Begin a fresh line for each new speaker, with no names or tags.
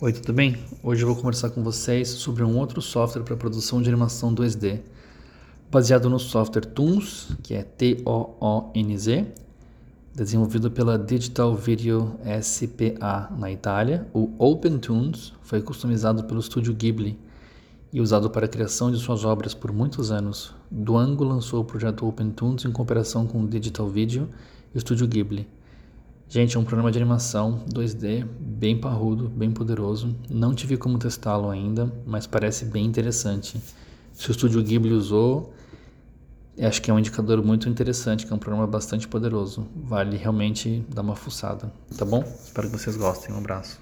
Oi, tudo bem? Hoje eu vou conversar com vocês sobre um outro software para produção de animação 2D, baseado no software Toons, que é T-O-O-N-Z, desenvolvido pela Digital Video SPA na Itália. O OpenToons foi customizado pelo estúdio Ghibli e usado para a criação de suas obras por muitos anos. Duango lançou o projeto OpenToons em cooperação com o Digital Video e o estúdio Ghibli. Gente, é um programa de animação 2D bem parrudo, bem poderoso. Não tive como testá-lo ainda, mas parece bem interessante. Se o estúdio Ghibli usou, acho que é um indicador muito interessante, que é um programa bastante poderoso. Vale realmente dar uma fuçada, tá bom? Espero que vocês gostem. Um abraço.